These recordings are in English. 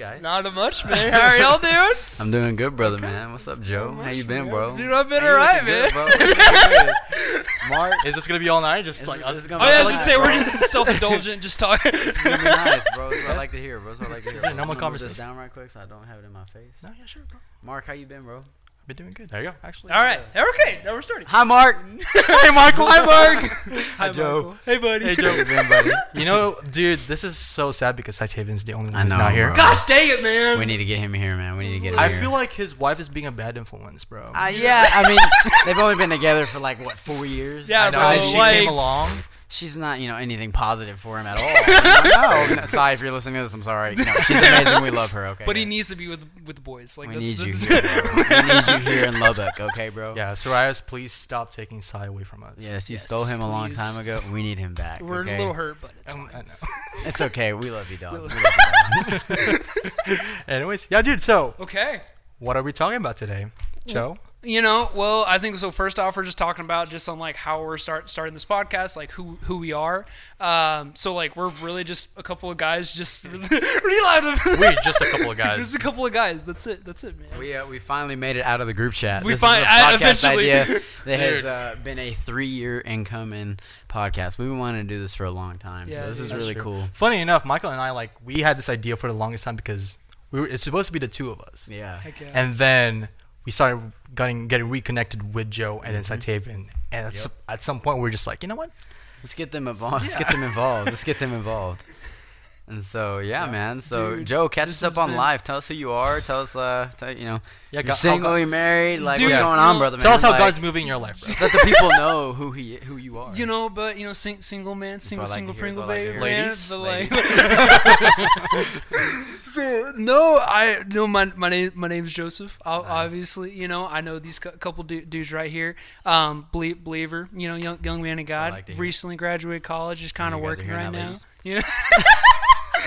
guys? Not a much, man. How are y'all doing? I'm doing good, brother, man. What's up, Joe? How you been, bro? Dude, I've been alright, man. good, bro. You looking good. Marc, Is this gonna be all night? Just This like is- us? this is gonna Oh yeah, I was just say that, we're just self-indulgent, just talking. This is gonna be nice, bro. That's what I like to hear, bro. That's what I like to hear. Is it bro. normal I'm gonna move this conversation? down right quick so I don't have it in my face. No, yeah, sure, bro. Marc, how you been, bro? Been doing good. There you go. Actually. All right, okay, now we're starting. Hi, Marc. hey, Michael. Hi, Marc. Hi, Joe. Michael. Hey, buddy. Hey, Joe. How you buddy? You know, dude, this is so sad because Tytavian's the only one I who's know, not here. bro. Gosh dang it, man. We need to get him here, man. We need to get him here. I here. feel like his wife is being a bad influence, bro. Uh, yeah, I mean, they've only been together for like what four years. Yeah, I know. bro, and then she like- came along. She's not, you know, anything positive for him at all. no, no, Sai, if you're listening to this, I'm sorry. No, she's amazing. We love her. Okay, But he needs to be with with the boys. Like we that's, need you here. Bro. We need you here in Lubbock. Okay, bro. Yeah, Sorayas, please stop taking Sai away from us. Yes, you Yes, stole him a long time ago. We need him back. We're okay? a little hurt, but it's Um, fine. I know. It's okay. We love you, dog. We We love- love you, dog. Anyways, yeah, dude. So, Okay. what are we talking about today, Joe? You know, well, I think so. First off, we're just talking about just on like how we're start starting this podcast, like who who we are. Um, so like we're really just a couple of guys, just really loud. We just a couple of guys. just a couple of guys. That's it. That's it, man. We uh, we finally made it out of the group chat. We this fin- is a I- podcast eventually. idea that has Dude. uh, been a three-year incoming podcast. We've been wanting to do this for a long time, Yeah, so this dude. is That's really true. cool. Funny enough, Michael and I like we had this idea for the longest time because we were it's supposed to be the two of us, Yeah. Heck yeah. and then we started getting getting reconnected with Joe and then Mm-hmm. Cytavian, and at, some, at some point we are just like, you know what? Let's get them involved. Let's get them involved. Let's get them involved. And so yeah, man. So Dude, Joe, catch us up on been- live. Tell us who you are. Tell us, uh, tell, you know, Yeah, you're single, you're married. Like, Dude, what's yeah. going on, know, brother? Tell man? us how like, God's moving your life, bro. Let the people know who he who you are. You know, but you know, sing, single man, single, like single to Pringle that's what baby, like to man. Ladies? so no, I no my my name my name's Joseph. Nice. Obviously, you know, I know these couple dudes right here. Um, belie- believer, you know, young young man of God, like recently graduated college, just kind of you guys are working right now. You know,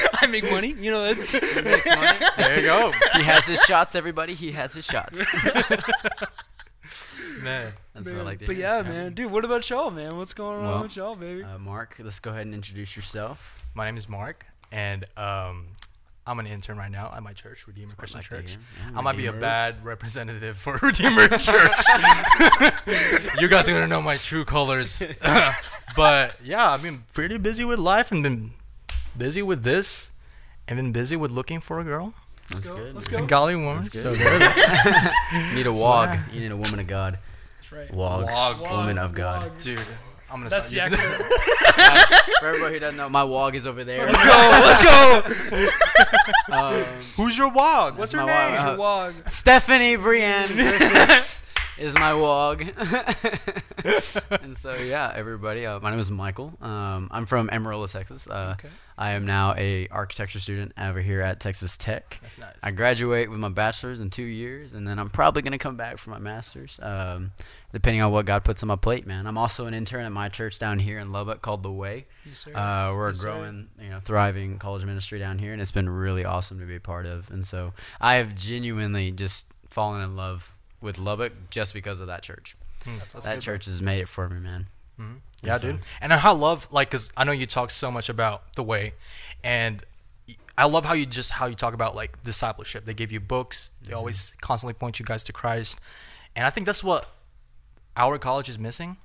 I make money. You know, it's there you go, he has his shots, everybody. He has his shots. man. That's what I like to but hear. yeah, man, dude, what about y'all, man? What's going on Well, with y'all, baby? Uh, Marc, let's go ahead and introduce yourself. My name is Marc, and um, I'm an intern right now at my church, Redeemer That's Christian what I like to Church. hear. Yeah, I might be a Redeemer. bad representative for Redeemer Church. you guys are gonna know my true colors. but yeah, I've been pretty busy with life and been busy with this, and been busy with looking for a girl, That's go, good. let's a go. godly woman. That's So good. there. You need a wog. You need a woman of God. That's right. Wog. Wog. Woman of God. Wog. dude, I'm gonna That's the start using acronym. For everybody who doesn't know, my wog is over there. Let's go. Let's go. Um, Who's your wog? What's That's her name? wog. Your wog. Stephanie Brienne Griffiths is my wog. and so yeah, everybody. Uh, my name is Michael. Um, I'm from Amarillo, Texas. Uh, Okay. I am now a architecture student over here at Texas Tech. That's nice. I graduate with my bachelor's in two years, and then I'm probably gonna come back for my master's, um, depending on what God puts on my plate. Man, I'm also an intern at my church down here in Lubbock called The Way. Yes, sir. Uh, we're a Yes, growing, you know, thriving college ministry down here, and it's been really awesome to be a part of. And so I have genuinely just fallen in love with Lubbock just because of that church. Hmm, that church has made it for me, man. Mhm. Yeah, so- dude. And I love like cuz I know you talk so much about the way and I love how you just how you talk about like discipleship. They give you books. They Mm-hmm. always constantly point you guys to Christ. And I think that's what our college is missing.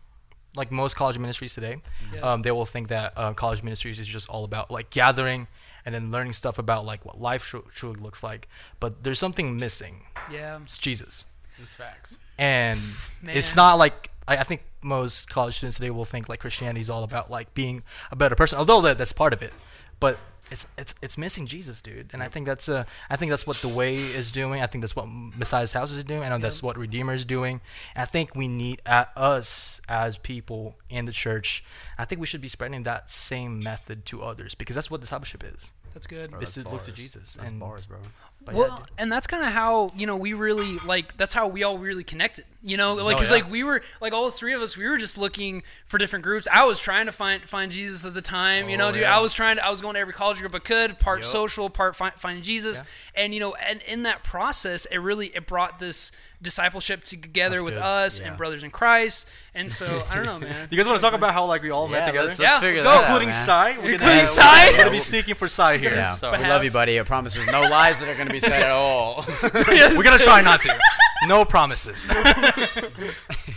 Like most college ministries today, Yeah. um, they will think that uh, college ministries is just all about like gathering and then learning stuff about like what life tru- truly looks like. But there's something missing. yeah. It's Jesus It's facts. and it's not like I, I think most college students today will think like Christianity is all about like being a better person, although that, that's part of it. But it's it's it's missing Jesus, dude. And I think that's uh I think that's what the way is doing. I think that's what Messiah's house is doing. I know that's what Redeemer is doing. And I think we need uh, us as people in the church. I think we should be spreading that same method to others because that's what discipleship is. That's good. Bro, It's that's to look to. Jesus. That's and bars, bro. Well, and that's kind of how you know we really like. That's how we all really connected. You know, like Oh, because yeah. like we were like all three of us, we were just looking for different groups. I was trying to find find Jesus at the time. you know, Oh, dude, yeah. I was trying to. I was going to every college group I could, part Yup. social, part fi- finding Jesus, and you know, and in that process, it really it brought this discipleship together That's with good. us Yeah. and brothers in Christ. And so I don't know, man. You guys want to talk about how like we all met together? let's, Yeah, let's figure let's go. including. Sai. Including Sai? We're gonna be speaking for Sai here. Yeah, so. we love you, buddy. I promise there's no lies that are going to be said at all. We're gonna try not to. No promises.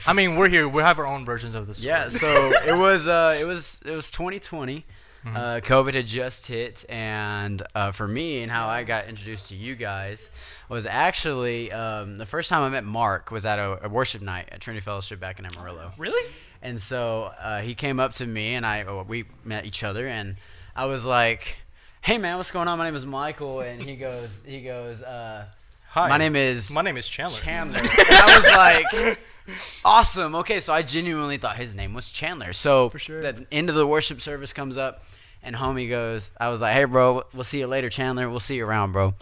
I mean, we're here. We have our own versions of this. Yeah, so it was uh, it was it was 2020. Uh, COVID had just hit, and uh, for me and how I got introduced to you guys was actually um, the first time I met Marc was at a, a worship night at Trinity Fellowship back in Amarillo. Really? And so uh, he came up to me, and I oh, we met each other, and I was like, "Hey man, what's going on? My name is Michael." And he goes, he goes, uh, Hi. "My name is My name is Chandler. Chandler." And I was like, "Awesome, okay." So I genuinely thought his name was Chandler. So For sure. the end of the worship service comes up, and homie goes, "I was like, hey bro, we'll see you later, Chandler. We'll see you around, bro."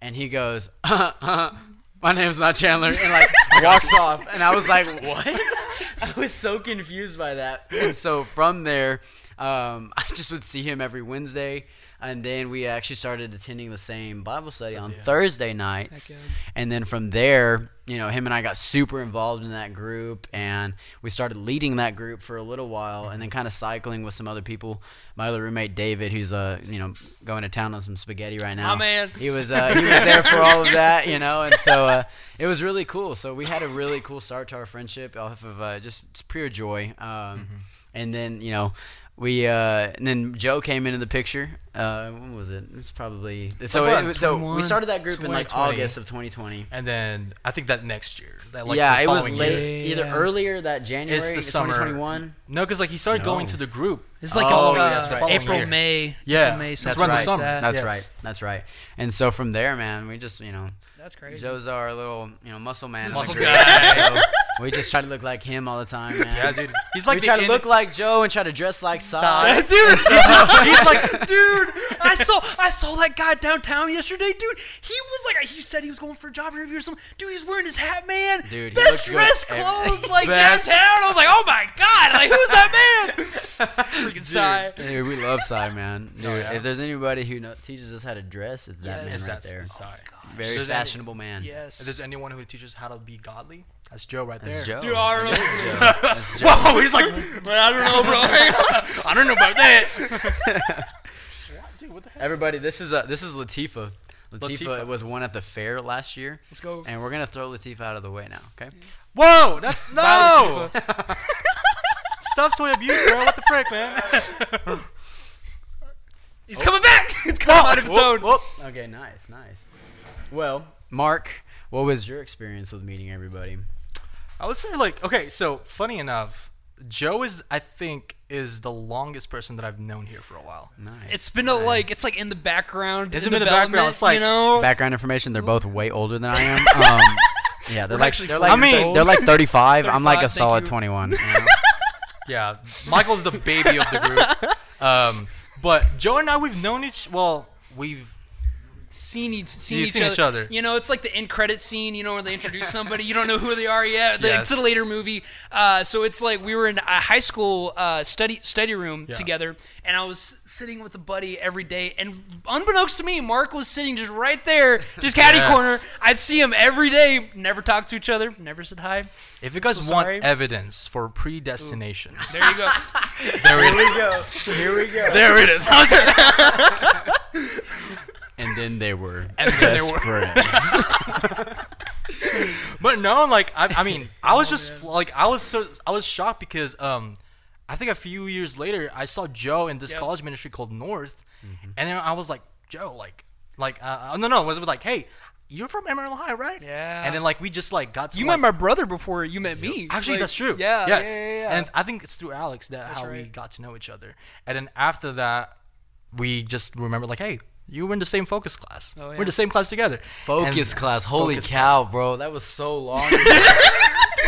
And he goes, "My name's not Chandler," and like walks off, and I was like, "What?" I was so confused by that. And so from there, um, I just would see him every Wednesday. And then we actually started attending the same Bible study on yeah. Thursday nights. Yeah. And then from there, you know, him and I got super involved in that group. And we started leading that group for a little while and then kind of cycling with some other people. My other roommate, David, who's, uh, you know, going to town on some spaghetti right now. Oh, man. He was, uh, he was there for all of that, you know. And so uh, it was really cool. So we had a really cool start to our friendship off of uh, just pure joy. Um, And then, you know, we uh, and then Joe came into the picture. Uh, when was it? It was probably so. Like what, It, so we started that group in like August of 2020. And then I think that next year. That, like, yeah, the it was following late, year. Yeah. either earlier that January, It's the summer. 2021. No, because like he started No. going to the group. It's like Oh, uh, yeah, that's right. April, Year. May. Yeah, April, May, that's something around the like summer. that. That's Yes. right. That's right. And so from there, man, we just you know That's crazy. Joe's our little you know muscle man. Muscle group. guy. So we just try to look like him all the time, man. Yeah, dude. He's like we the try to in- look like Joe and try to dress like Sai. Sai. dude, he's like, dude, I saw, I saw that guy downtown yesterday, dude. He was like, he said he was going for a job interview or something. Dude, he's wearing his hat, man. Dude, he best looks good dressed every- clothes like Best. downtown. I was like, oh my god, like who's that man? Freaking Sai. Dude, we love Sai, man. Oh, dude, yeah. if there's anybody who know, teaches us how to dress, it's that Yes. man right That's there. Sai. Very There's any- fashionable man. Yes. If there's anyone who teaches how to be godly, that's Joe right there. That's Joe. Dude, I don't know. That's Joe. That's Joe. Whoa, he's like, But I don't know, bro. I don't know about that. Dude, what the heck? Everybody, this is uh, this is Latifa. Latifa, Latifah. was one at the fair last year, Let's go. and we're gonna throw Latifa out of the way now. Okay. Whoa, that's no. Stuff toy abuse, bro. What the frick, man? He's coming back. It's coming out of its own. Whoop, Okay. Nice. Nice. Well, Marc, what was your experience with meeting everybody? I would say like okay, so funny enough, Joe is I think is the longest person that I've known here for a while. Nice. It's been a, like it's like in the background. It's in been in the background. It's like- you know. Background information: They're both way older than I am. Um, yeah, they're like actually they're four like years old. they're like 35. I'm like a solid you. 21. you know? Yeah, Michael's the baby of the group. Um, but Joe and I we've known each well, we've seen each seen, You've each, seen other. each other. You know, it's like the end credit scene. You know, where they introduce somebody, you don't know who they are yet. Like, It's a later movie. Uh, so it's like we were in a high school uh, study study room Yeah. together, and I was sitting with a buddy every day. And unbeknownst to me, Marc was sitting just right there, just caddy Yes. corner. I'd see him every day. Never talked to each other. Never said hi. if you guys So want sorry. evidence for predestination, There you go. there it we go. Here we go. There it is. How's it? And then they were And then they best were- friends. But no, like I, I mean, I was just like I was so I was shocked because um, I think a few years later I saw Joe in this Yep. college ministry called North, and then I was like Joe, like like uh, no no, it was like hey, you're from Amarillo High, right? Yeah. And then like we just like got to You like, met my brother before you met me. Actually, Like, that's true. Yeah. Yes. Yeah, yeah, yeah. And I think it's through Alex that how we got to know each other. And then after that, we just remember like, hey, you were in the same focus class. Oh, We're in the same class together. Focus And- class. Holy Focus cow, class. bro. That was so long.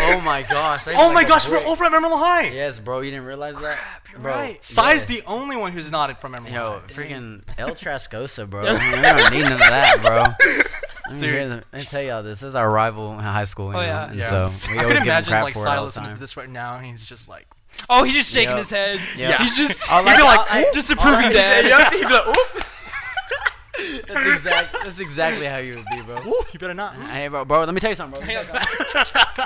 oh my gosh. Oh like my a gosh, we're brick. over at Amarillo High. Yes, bro. You didn't realize that? bro, right. Sai's yes. the only one who's not from Amarillo Yo, High. freaking El Tascosa, bro. we don't need none of that, bro. Let me, Dude. them- let me tell y'all, this is our rival in high school. Oh, you Oh, know? And Yeah. so we I always can imagine crap like for it Sai all the listening to this right now. and He's just like, Oh, he's just shaking Yep. his head. Yeah. He's just I'll He'd be like, I'll- just approving I'll- dad. Yep, he'd be like, "Oop." That's exact. That's exactly how you would be, bro. Woo, you better not. Hey, bro, bro. Let me tell you something, bro. Let me tell you something.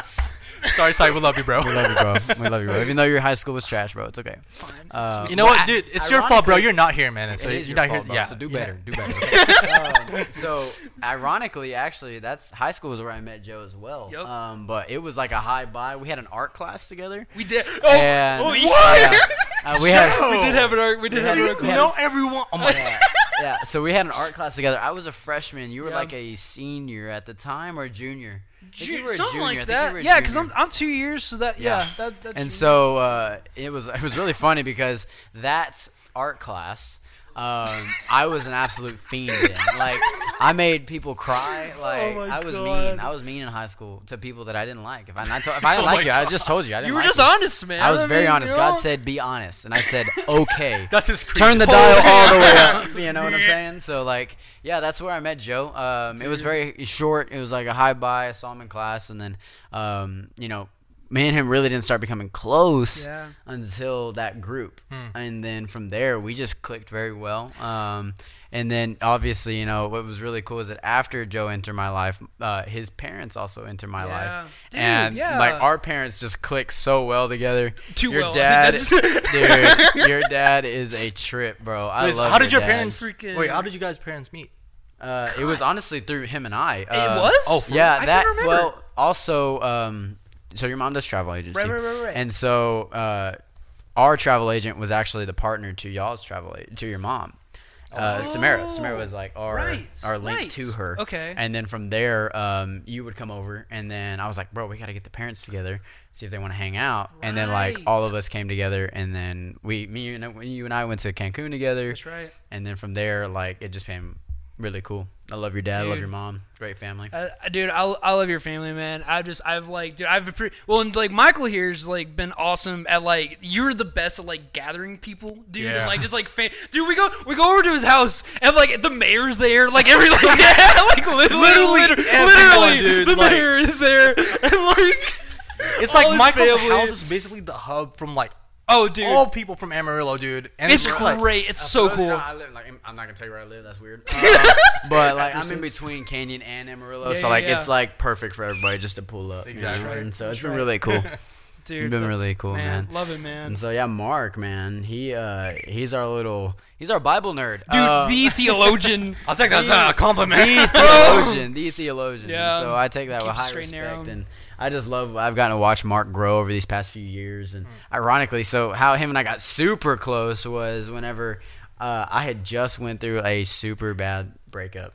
sorry, sorry. We love you, bro. We love you, bro. We love you, bro. Even though your high school was trash, bro, it's okay. It's fine. Uh, You know what, dude? It's your fault, bro. You're not here, man. So it is you're your not fault, here. bro, Yeah. So do yeah. better. Do better. um, so, ironically, actually, that's high school was where I met Joe as well. Yup. Um, but it was like a high buy. We had an art class together. we did. Oh, and oh, you- Yeah. Uh, we had. We did have an art. We did have an art See, You class. know everyone. Oh my. yeah, yeah. So we had an art class together. I was a freshman. You were Yeah. like a senior at the time or a junior. Ju- you were a something junior. Like that. Yeah, because. I'm I'm two years, so that yeah, Yeah. that that's And so uh, it was it was really funny because that art class, um, I was an absolute fiend in. Like I made people cry. Like Oh I was God. mean. I was mean in high school to people that I didn't like. If I, I, if I didn't Oh like you, I just told you I didn't you were like just you. honest, man. I was very mean, honest. God said, "Be honest," and I said, "Okay." That's his creed. Turn the dial all the way up. You know what I'm saying? So like, yeah, that's where I met Joe. Um, it was very short. It was like a high buy. I saw him in class, and then, um, you know, me and him really didn't start becoming close Yeah. until that group, Hmm. and then from there we just clicked very well. Um, and then obviously, you know, what was really cool is that after Joe entered my life, uh, his parents also entered my Yeah. life, Dude, and yeah. like our parents just clicked so well together. Too your well. I dad, dude, your dad is a trip, bro. I Wait, love how did your dad. parents? Freaking- Wait, how did you guys' parents meet? Uh, it was honestly through him and I. It Uh, was. oh, for yeah, I that. couldn't remember. Well, also, um, so your mom does travel agency, Right, right, right, right. and so uh, our travel agent was actually the partner to y'all's travel a- to your mom. Uh, Samara. Samara was like our Right, our link right. to her. Okay. And then from there, um, you would come over, and then I was like, bro, we got to get the parents together, see if they want to hang out. And then like all of us came together, and then we, me, and, you and I went to Cancun together. That's right. And then from there, like it just became really cool. I love your dad. I love your mom. Great family. Uh, dude, I, I love your family, man. I just I've like, dude, I've appre- well, and like Michael here's like been awesome at like you're the best at like gathering people, dude, and like just like fan- dude, we go we go over to his house and like the mayor's there, like every like yeah, like literally, Literally literally, everyone, literally, dude, the like- mayor is there, and like It's like his Michael's family- house is basically the hub from like oh, dude, all people from Amarillo, dude. And it's just like, great, it's so cool. guys- I live, like, I'm not gonna tell you where I live. That's weird. Uh, but like I'm in between Canyon and Amarillo, Yeah, so yeah, like yeah. it's like perfect for everybody just to pull up. you Exactly. know? Right. And so it's That's been really cool. dude, It's been that's- really cool, man. Love it, man. and so yeah, Marc, man, he uh he's our little he's our Bible nerd. Dude, Uh, the theologian. I'll take that as a compliment. the theologian, the theologian. Yeah. So I take that Keep with it high straight and narrow. respect, and I just love. I've gotten to watch Marc grow over these past few years, and ironically, so how him and I got super close was whenever uh, I had just went through a super bad breakup.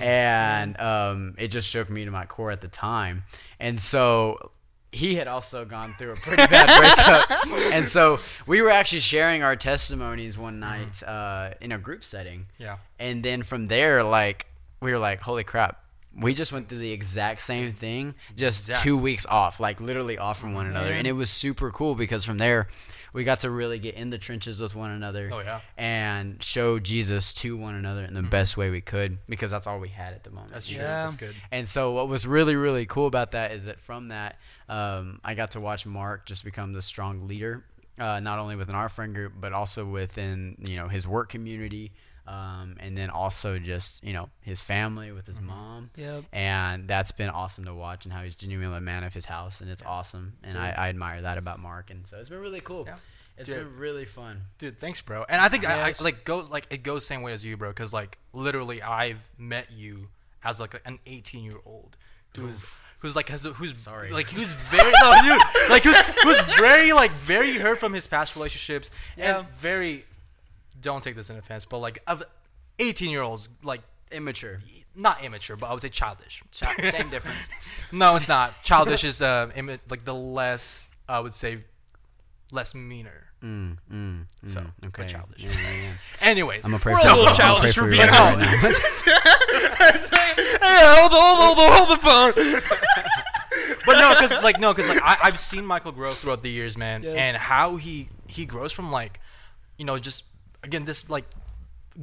And um, it just shook me to my core at the time, and so he had also gone through a pretty bad breakup, and so we were actually sharing our testimonies one night uh, in a group setting, Yeah. and then from there, like we were like, "Holy crap!" We just went through the exact same thing, just Exact. two weeks off, like literally off from one another, and it was super cool because from there, we got to really get in the trenches with one another. Oh, yeah. and show Jesus to one another in the best way we could because that's all we had at the moment. That's true. Yeah. That's good. And so, what was really, really cool about that is that from that, um, I got to watch Marc just become the strong leader, uh, not only within our friend group, but also within you know his work community, um, and then also just you know his family with his mom. Yep. And that's been awesome to watch, and how he's genuinely a man of his house, and it's awesome. And I, I admire that about Marc, and so it's been really cool. Yeah. It's Dude. been really fun. Dude, thanks, bro. And I think I, I like go like it goes same way as you, bro. Because like literally, I've met you as like an 18 year old who's who's like has who's Sorry. like who's very no dude like who's who's very like very hurt from his past relationships Yeah. and very don't take this in offense, but like of 18 year olds like Immature. not immature, but I would say childish. Chi- Same difference. No, it's not. Childish is uh, imi- like the less I would say less meaner. Mm, mm, mm, So, okay. but childish. Yeah, yeah, yeah. Anyways, I'm gonna We're a little childish pray for being right honest. now. hey, hold the hold the hold the phone. but no, because like no, because like I, I've seen Michael grow throughout the years, man, Yes. and how he he grows from like, you know, just again this like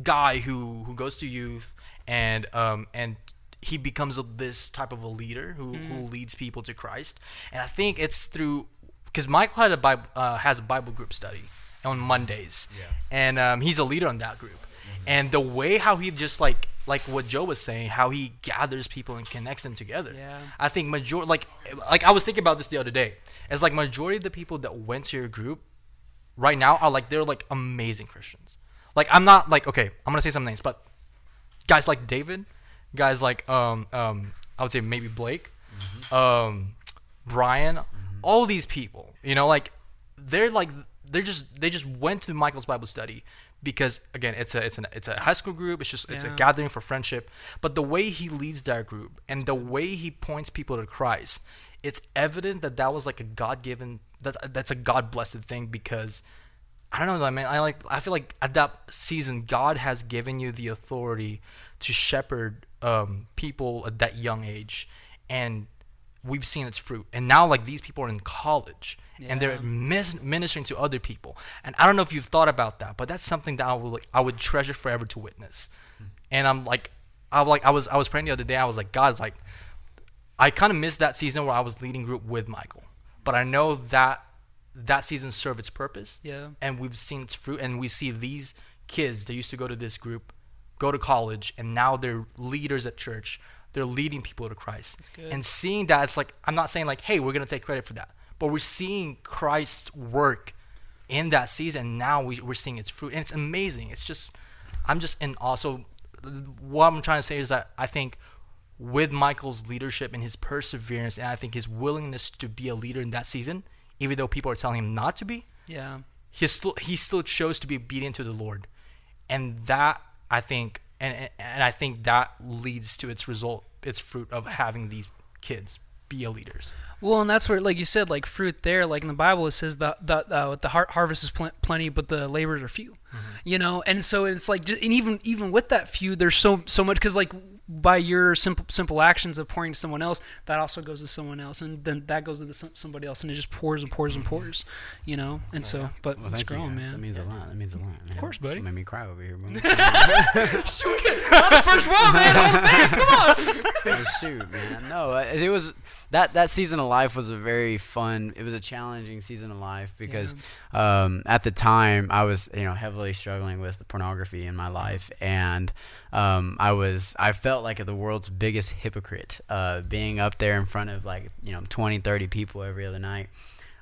guy who who goes to youth and um and he becomes a, this type of a leader who, who leads people to Christ, and I think it's through because Michael had a Bible uh, has a Bible group study on Mondays, Yeah. and um, he's a leader on that group, and the way how he just like like what Joe was saying, how he gathers people and connects them together. Yeah. I think major like like I was thinking about this the other day. It's like majority of the people that went to your group right now are like they're like amazing Christians. Like I'm not like okay, I'm gonna say some names, but guys like David, guys like um um I would say maybe Blake, um Brian, all these people, you know, like they're like they're just they just went to Michael's Bible study because again it's a it's an it's a high school group it's just it's a gathering for friendship but the way he leads that group and the way he points people to Christ it's evident that that was like a God-given that's that's a God-blessed thing because I don't know I mean I like I feel like at that season God has given you the authority to shepherd um, people at that young age. And we've seen its fruit. And now like these people are in college. And they're mis- ministering to other people. And i don't know if you've thought about that but that's something that i would like, i would treasure forever to witness. And i'm like i like i was i was praying the other day. I was like god's like i kind of missed that season where i was leading group with michael but i know that that season served its purpose. Yeah. and we've seen its fruit and we see these kids that used to go to this group go to college and now they're leaders at church. They're leading people to christ. Good. and seeing that it's like i'm not saying like hey we're gonna take credit for that but we're seeing christ's work in that season now we, we're seeing its fruit. And it's amazing. It's just i'm just in awe. So what i'm trying to say is that i think with michael's leadership and his perseverance and i think his willingness to be a leader in that season even though people are telling him not to be Yeah. he still he still chose to be obedient to the Lord, and that I think and and I think that leads to its result, its fruit of having these kids be a leaders. Well, and that's where, like you said, like fruit there, like in the Bible, it says the the uh, the har- harvest is pl- plenty, but the laborers are few. You know, and so it's like, and even even with that few, there's so so much because like by your simple simple actions of pouring to someone else, that also goes to someone else, and then that goes to some, somebody else, and it just pours and pours and pours. You know, and so, but Well, it's thank you, growing, guys. That man. means a lot. That means a lot, man. Of course, buddy. Made me cry over here, bro. First one, man. Oh, shoot, man. No, uh, it was that that season of life was a very fun. It was a challenging season of life because um, at the time I was you know heavily struggling with pornography in my life, and um, I was I felt like the world's biggest hypocrite, uh, being up there in front of like you know 20, 30 people every other night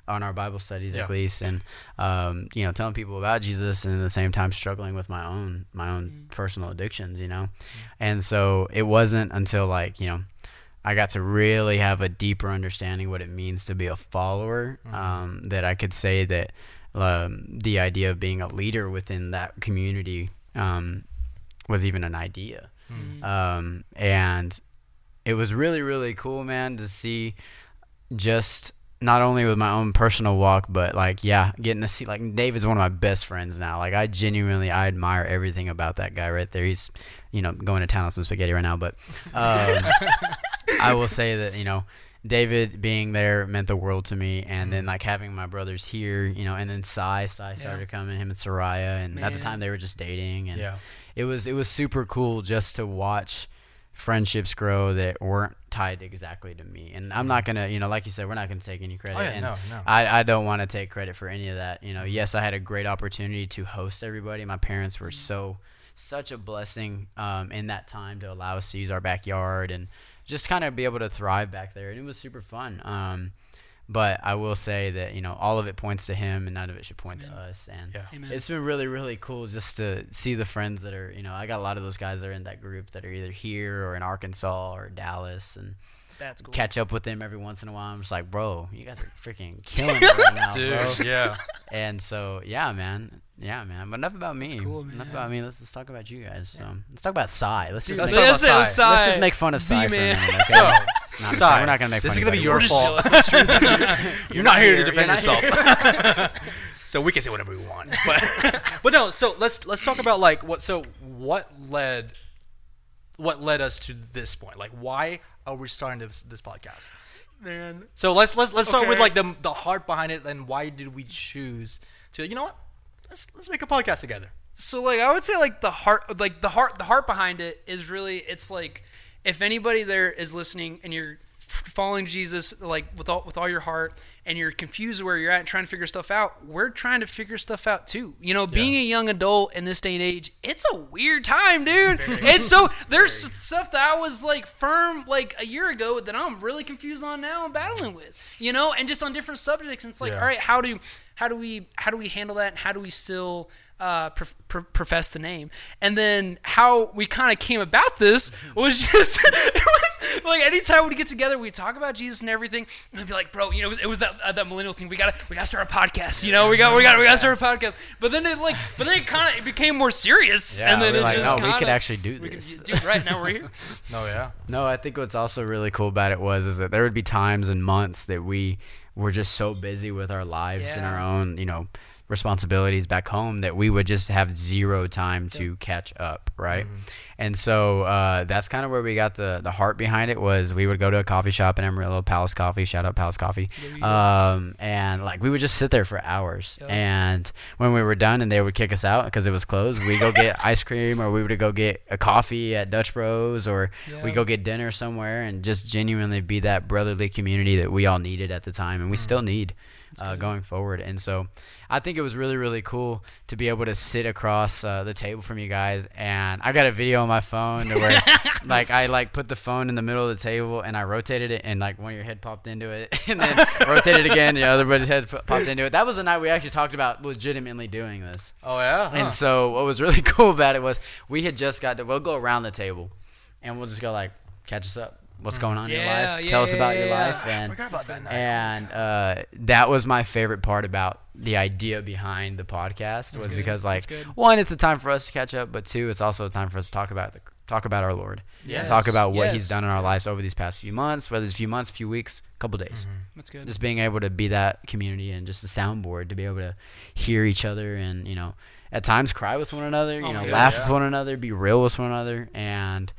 on our Bible studies Yeah. at least, and um, you know telling people about Jesus, and at the same time struggling with my own my own personal addictions, you know, and so it wasn't until like you know I got to really have a deeper understanding what it means to be a follower um, that I could say that um, the idea of being a leader within that community um, was even an idea, um, and it was really really cool, man, to see just not only with my own personal walk, but like yeah, getting to see like David's one of my best friends now. Like I genuinely I admire everything about that guy right there. He's you know going to town on some spaghetti right now, but um, I will say that you know David being there meant the world to me, and then like having my brothers here, you know, and then Sai, Sai started coming, him and Soraya, and at the time they were just dating, and Yeah. It was it was super cool just to watch friendships grow that weren't tied exactly to me. And I'm not gonna, you know, like you said, we're not gonna take any credit. Oh, yeah, and no, no. I, I don't want to take credit for any of that. You know, yes, I had a great opportunity to host everybody. My parents were so such a blessing um, in that time to allow us to use our backyard and just kind of be able to thrive back there. And it was super fun. Um, but I will say that you know all of it points to him, and none of it should point to us. And Yeah. It's been really, really cool just to see the friends that are, you know, I got a lot of those guys that are in that group that are either here or in Arkansas or Dallas and That's cool. catch up with them every once in a while. I'm just like, bro, you guys are freaking killing it right now, bro. yeah. And so, yeah, man. Yeah, man. But enough about me. cool, man. Enough about me. Let's, let's talk about you guys. So, let's talk about Sai. Let's just, let's make, talk Let's about say Sai. let's just make fun of Sai for a man. minute. Okay? So, No, Sai, kidding. we're not gonna make fun of it. this fun is gonna be anybody. your We're fault. You're not here to defend You're yourself. so we can say whatever we want. But but no, so let's let's talk about like what so what led what led us to this point? Like why are we starting this this podcast? man. So let's let's let's start with like the the heart behind it and why did we choose to you know what? Let's let's make a podcast together. So like I would say like the heart like the heart the heart behind it is really it's like if anybody there is listening and you're following Jesus like with all with all your heart and you're confused where you're at and trying to figure stuff out, we're trying to figure stuff out too. You know, being a young adult in this day and age, it's a weird time, dude. and so there's stuff that I was like firm like a year ago that I'm really confused on now and battling with. You know, and just on different subjects and it's like, Yeah. all right, how do how do we how do we handle that and how do we still uh, pr- pr- profess the name and then how we kind of came about this was just like anytime we get together we talk about jesus and everything and i'd be like bro you know it was, it was that, uh, that millennial thing we gotta we gotta start a podcast you know we got we got we gotta start a podcast but then it like but then it kind of it became more serious Yeah, and then we're it like, just "No, we could actually do this. we could this." do it right now we're here No, yeah. No, I think what's also really cool about it was is that there would be times and months that we were just so busy with our lives and our own, you know, responsibilities back home that we would just have zero time to catch up, right? And so uh, that's kind of where we got the the heart behind it was we would go to a coffee shop in Amarillo, Palace Coffee, shout out Palace Coffee, There you go. um, and like we would just sit there for hours. Yep. And when we were done and they would kick us out because it was closed, we go get ice cream or we would go get a coffee at Dutch Bros or we go get dinner somewhere and just genuinely be that brotherly community that we all needed at the time and we still need uh, going forward. And so I think it was really, really cool to be able to sit across uh, the table from you guys. And I got a video on my phone to where, like, I like put the phone in the middle of the table and I rotated it, and like one of your head popped into it, and then rotated again, the other buddy's head popped into it. That was the night we actually talked about legitimately doing this. Oh yeah. And so what was really cool about it was we had just got to we'll go around the table and we'll just go like catch us up. What's going on in your life? yeah, Tell us about yeah, your yeah. life I and forgot about that night. and uh, that was my favorite part about the idea behind the podcast was good. because like one, it's a time for us to catch up, but two, it's also a time for us to talk about the talk about our Lord, Yes. talk about what He's done in our lives over these past few months, whether it's a few months, a few weeks, a couple days. that's good Just being able to be that community and just a soundboard to be able to hear each other and you know at times cry with one another, you Oh know, God, laugh yeah. with one another, be real with one another, and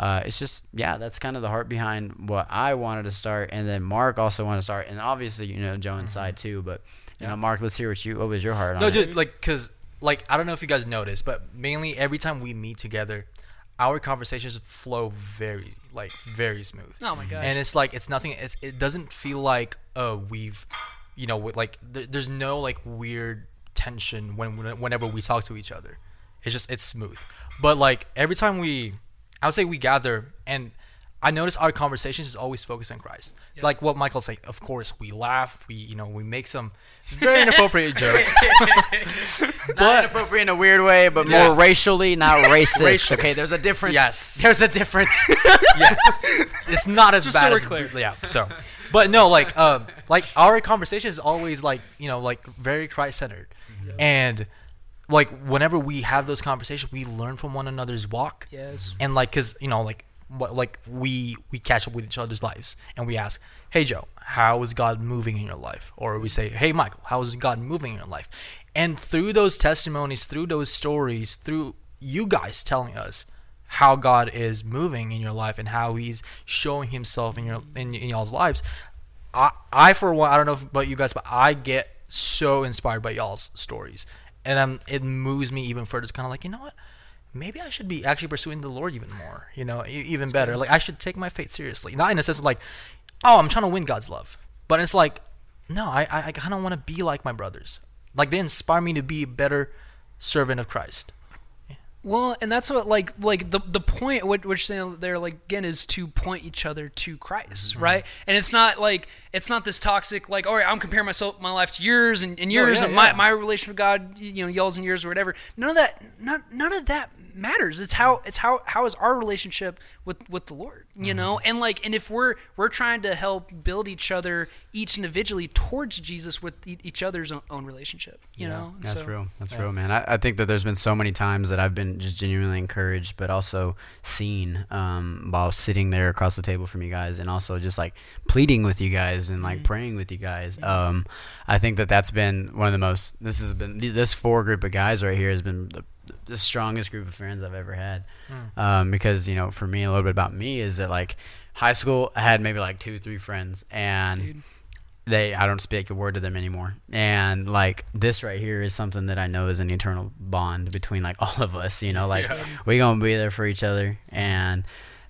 uh, it's just yeah, that's kind of the heart behind what I wanted to start, and then Marc also wanted to start, and obviously you know Joe inside too, but you know Marc, let's hear what you what was your heart on No, it? just like because like I don't know if you guys noticed, but mainly every time we meet together, our conversations flow very like very smooth. oh my god! and it's like it's nothing. It's it doesn't feel like uh we've, you know, with, like th- there's no like weird tension when when- whenever we talk to each other. It's just it's smooth. But like every time we, I would say we gather and. I notice our conversations is always focused on Christ. Like what Michael said, of course, we laugh, we you know, we make some very inappropriate jokes. not inappropriate in a weird way, but Yeah. more racially, not racist. Racial. Okay, there's a difference. Yes. there's a difference. yes, it's not as Just bad so as clear. yeah. So, but no, like um, like our conversation is always like you know like very Christ centered, and like whenever we have those conversations, we learn from one another's walk, yes and like because you know like what like we we catch up with each other's lives, and we ask, hey Joe, how is God moving in your life? Or we say, hey Michael, how is God moving in your life? And through those testimonies, through those stories, through you guys telling us how God is moving in your life and how He's showing Himself in your in, in y'all's lives, I I for one I don't know about you guys, but I get so inspired by y'all's stories, and um, it moves me even further. It's kind of like you know what, maybe I should be actually pursuing the Lord even more. You know, even better. Like I should take my faith seriously, not in a sense of like, oh, I'm trying to win God's love, but it's like, no, I I, I kind of want to be like my brothers. Like they inspire me to be a better servant of Christ. Well, and that's what like like the the point which, which they they're like again is to point each other to Christ, Mm-hmm. right? And it's not like it's not this toxic like all right, I'm comparing myself my life to yours and, and yours yeah, and my, yeah. my relation with God, you know, y'all's and yours or whatever. None of that none, none of that matters. It's how it's how how is our relationship with with the Lord, you know? Mm-hmm. And like and if we're we're trying to help build each other each individually towards Jesus with e- each other's own, own relationship, you know? And That's so- real. That's real, man. I, I think that there's been so many times that I've been just genuinely encouraged, but also seen um, while sitting there across the table from you guys, and also just like pleading with you guys and like praying with you guys. Um, I think that that's been one of the most. This has been this four group of guys right here has been the, the strongest group of friends I've ever had. Um, because you know, for me, a little bit about me is that like high school, I had maybe like two, three friends, and Dude. they I don't speak a word to them anymore. And like this right here is something that I know is an eternal bond between like all of us, you know, like we gonna be there for each other and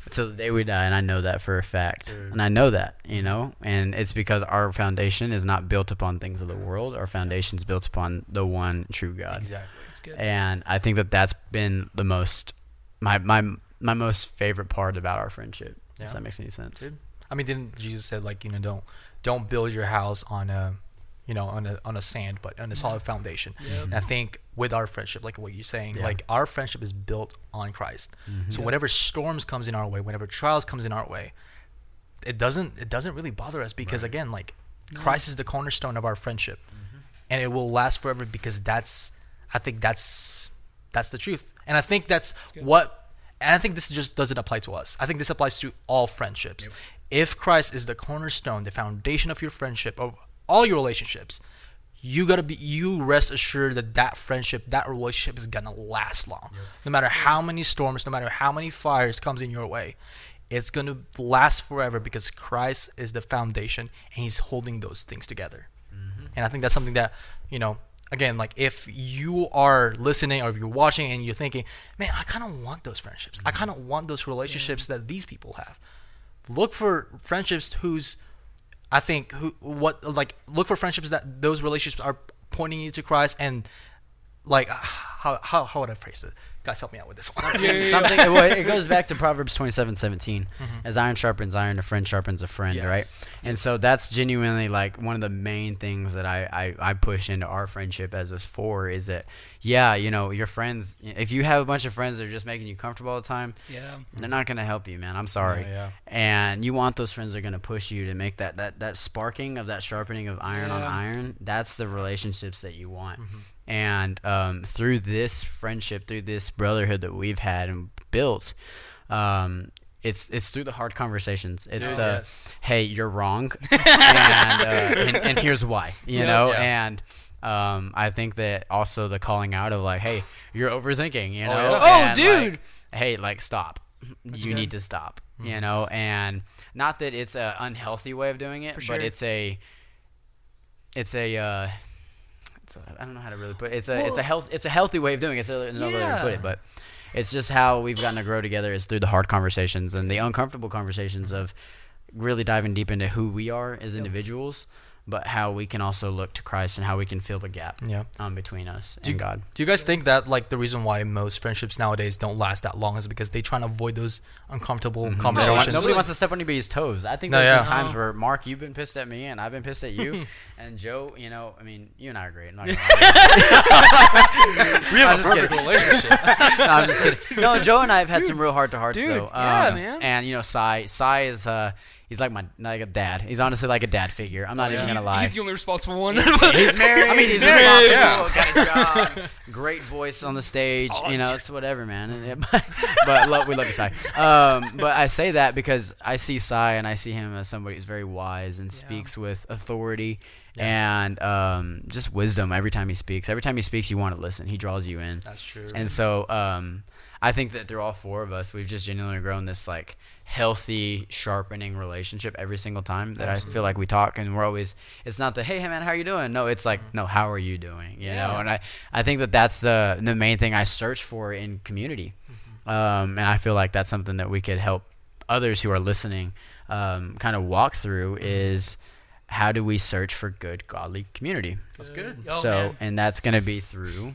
till the day we die, and I know that for a fact, and I know that you know, and it's because our foundation is not built upon things of the world. Our foundation is built upon the one true God, Exactly. It's good. and I think that that's been the most my my my most favorite part about our friendship. Yeah. If that makes any sense. Dude. I mean, didn't Jesus said like you know don't don't build your house on a you know on a on a sand but on a solid foundation. Yep. And I think with our friendship, like what you're saying, Yeah. like our friendship is built on Christ. Mm-hmm. So whatever storms comes in our way, whenever trials comes in our way, it doesn't it doesn't really bother us because again, like Christ is the cornerstone of our friendship, Mm-hmm. and it will last forever because that's I think that's that's the truth, and I think that's good. what. And I think this just doesn't apply to us. I think this applies to all friendships. If Christ is the cornerstone, the foundation of your friendship, of all your relationships, you gotta be you rest assured that that friendship that relationship is gonna last long no matter how many storms no matter how many fires comes in your way it's gonna last forever because christ is the foundation and he's holding those things together mm-hmm. and i think that's something that you know again like if you are listening or if you're watching and you're thinking man i kind of want those friendships. I kind of want those relationships that these people have. Look for friendships whose I think who what like look for friendships that those relationships are pointing you to Christ and like how how how would I phrase it? Guys, help me out with this one. Yeah, yeah. Something well, it goes back to Proverbs twenty seven seventeen. Mm-hmm. As iron sharpens iron, a friend sharpens a friend, Yes. right? And so that's genuinely like one of the main things that I, I, I push into our friendship as us four is that yeah, you know, your friends if you have a bunch of friends that are just making you comfortable all the time, Yeah. they're not gonna help you, man. I'm sorry. Yeah, yeah. And you want those friends that are gonna push you to make that that that sparking of that sharpening of iron on iron. That's the relationships that you want. Mm-hmm. And um, through this friendship, through this brotherhood that we've had and built, um, it's it's through the hard conversations. It's the yes. hey, you're wrong, and, uh, and and here's why. You Yeah. know, Yeah. and um, I think that also the calling out of like, hey, you're overthinking. You know, yeah. Oh, dude. like, hey, like stop. you need to stop. You know, and not that it's an unhealthy way of doing it, For but it's a it's a uh, it's a, I don't know how to really put it. It's a it's a health it's a healthy way of doing it. It's another way to put it, but it's just how we've gotten to grow together is through the hard conversations and the uncomfortable conversations of really diving deep into who we are as individuals, but how we can also look to Christ and how we can fill the gap Yeah. um, between us Do you, and God. do you guys think that like the reason why most friendships nowadays don't last that long is because they try to avoid those uncomfortable They don't want- conversations? nobody wants to step on anybody's toes. I think No, there's yeah. been times where Marc, you've been pissed at me, and I've been pissed at you, and Joe, you know, I mean, you and I are great. I'm not gonna lie. we have I'm a just perfect kidding. relationship. no, I'm just kidding. No, Joe and I have had some real heart to hearts dude, though. yeah, Um, man. And you know, Sai, Sai is uh, he's like my like a dad. He's honestly like a dad figure. I'm not even gonna lie. He's the only responsible one. He's married. I mean, he's, he's married, responsible. Got a job. Great voice on the stage. Oh, you know, it's whatever, man. But but love, we love you, Sai. Um, but I say that because I see Sai and I see him as somebody who's very wise and speaks with authority and um, just wisdom every time he speaks. Every time he speaks, you want to listen. He draws you in. That's true. And so um, I think that through all four of us, we've just genuinely grown this like healthy, sharpening relationship every single time that I feel like we talk, and we're always. It's not the hey, hey man, how are you doing? No, it's like no, how are you doing? You know, and I I think that that's the the main thing I search for in community, um, and I feel like that's something that we could help others who are listening um, kind of walk through is how do we search for good godly community That's good. Oh, so man. and that's gonna be through.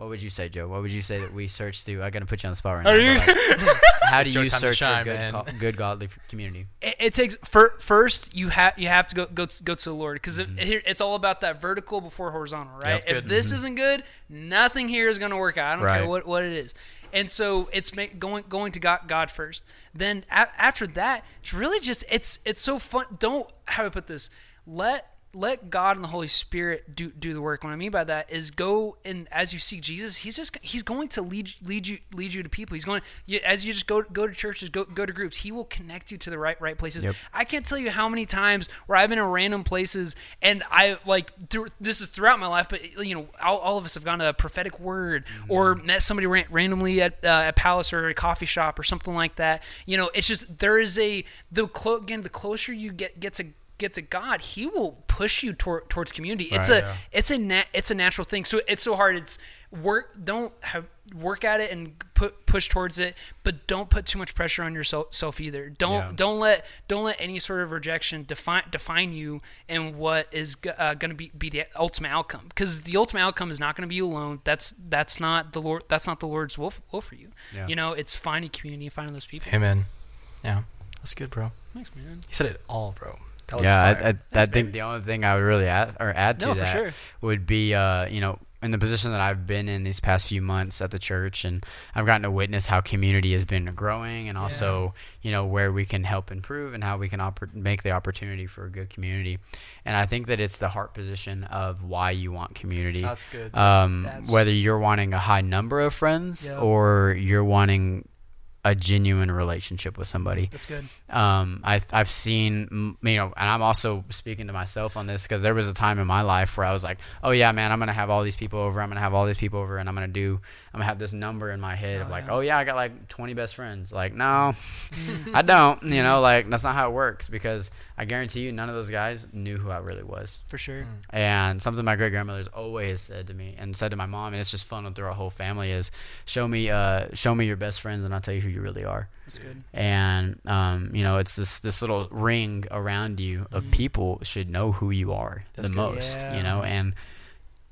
What would you say, Joe? What would you say that we search through? I gotta put you on the spot right Are now. you- like, how do you search shine, for good, man. co- good godly community? it, it takes fir- first you have you have to go go to, go to the Lord because Mm-hmm. it, it's all about that vertical before horizontal, right? that's if good. this isn't good, nothing here is going to work out. I don't care Right. what, what it is. And so it's ma- going going to God, God first. Then a- after that, it's really just it's it's so fun. Don't how do I put this? Let let God and the Holy Spirit do do the work. What I mean by that is go and as you seek Jesus, he's just he's going to lead lead you lead you to people. He's going you, as you just go go to churches, go go to groups. He will connect you to the right right places. Yep. I can't tell you how many times where I've been in random places and I like through, this is throughout my life, but you know all, all of us have gone to a prophetic word or met somebody ran, randomly at uh, at Palace or a coffee shop or something like that. You know, it's just there is a the clo- again the closer you get get to get to God, He will push you tor- towards community. It's Right, a yeah. it's a nat- it's a natural thing. So it's so hard. It's work. Don't have work at it and put push towards it, but don't put too much pressure on yourself either. Don't Yeah. don't let don't let any sort of rejection define define you and what is g- uh, going to be be the ultimate outcome. Because the ultimate outcome is not going to be you alone. That's that's not the Lord. That's not the Lord's will, f- will for you. Yeah. You know, it's finding community, finding those people. Amen. Yeah, that's good, bro. Thanks, man. He said it all, bro. That yeah. I, I, I think the only thing I would really add or add to No, that sure. would be, uh, you know, in the position that I've been in these past few months at the church, and I've gotten to witness how community has been growing, and also, you know, where we can help improve and how we can make the opportunity for a good community. And I think that it's the heart position of why you want community. That's good. um, That's- whether you're wanting a high number of friends Yeah. or you're wanting a genuine relationship with somebody That's good. um, I, I've seen, you know, and I'm also speaking to myself on this because there was a time in my life where I was like, oh yeah, man, I'm gonna have all these people over, I'm gonna have all these people over, and I'm gonna do, I'm gonna have this number in my head of Oh, like, yeah. oh yeah, I got like 20 best friends. Like, no, I don't. You know, like that's not how it works because I guarantee you, none of those guys knew who I really was. For sure. And something my great grandmother's always said to me and said to my mom, and it's just fun through our whole family is, show me, uh, show me your best friends, and I'll tell you who you really are That's good. and um, you know it's this this little ring around you of people should know who you are That's the good. most Yeah. you know and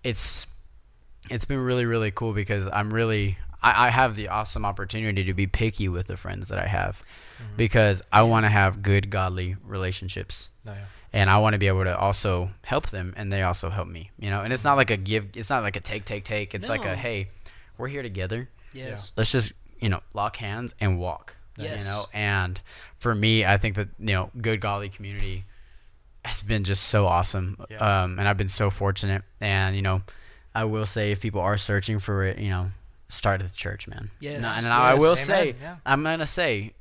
it's it's been really really cool because i'm really I, I have the awesome opportunity to be picky with the friends that i have because i want to have good godly relationships no, yeah. and I want to be able to also help them, and they also help me. You know, and it's not like a give. It's not like a take, take, take. It's like a hey, we're here together. Yes. Let's just you know lock hands and walk. Yes. You know, and for me, I think that you know, good godly community has been just so awesome. Yeah. Um, and I've been so fortunate. And you know, I will say if people are searching for it, you know, start at the church, man. Yes. No, and I Yes. will Amen. say, Yeah. I'm gonna say,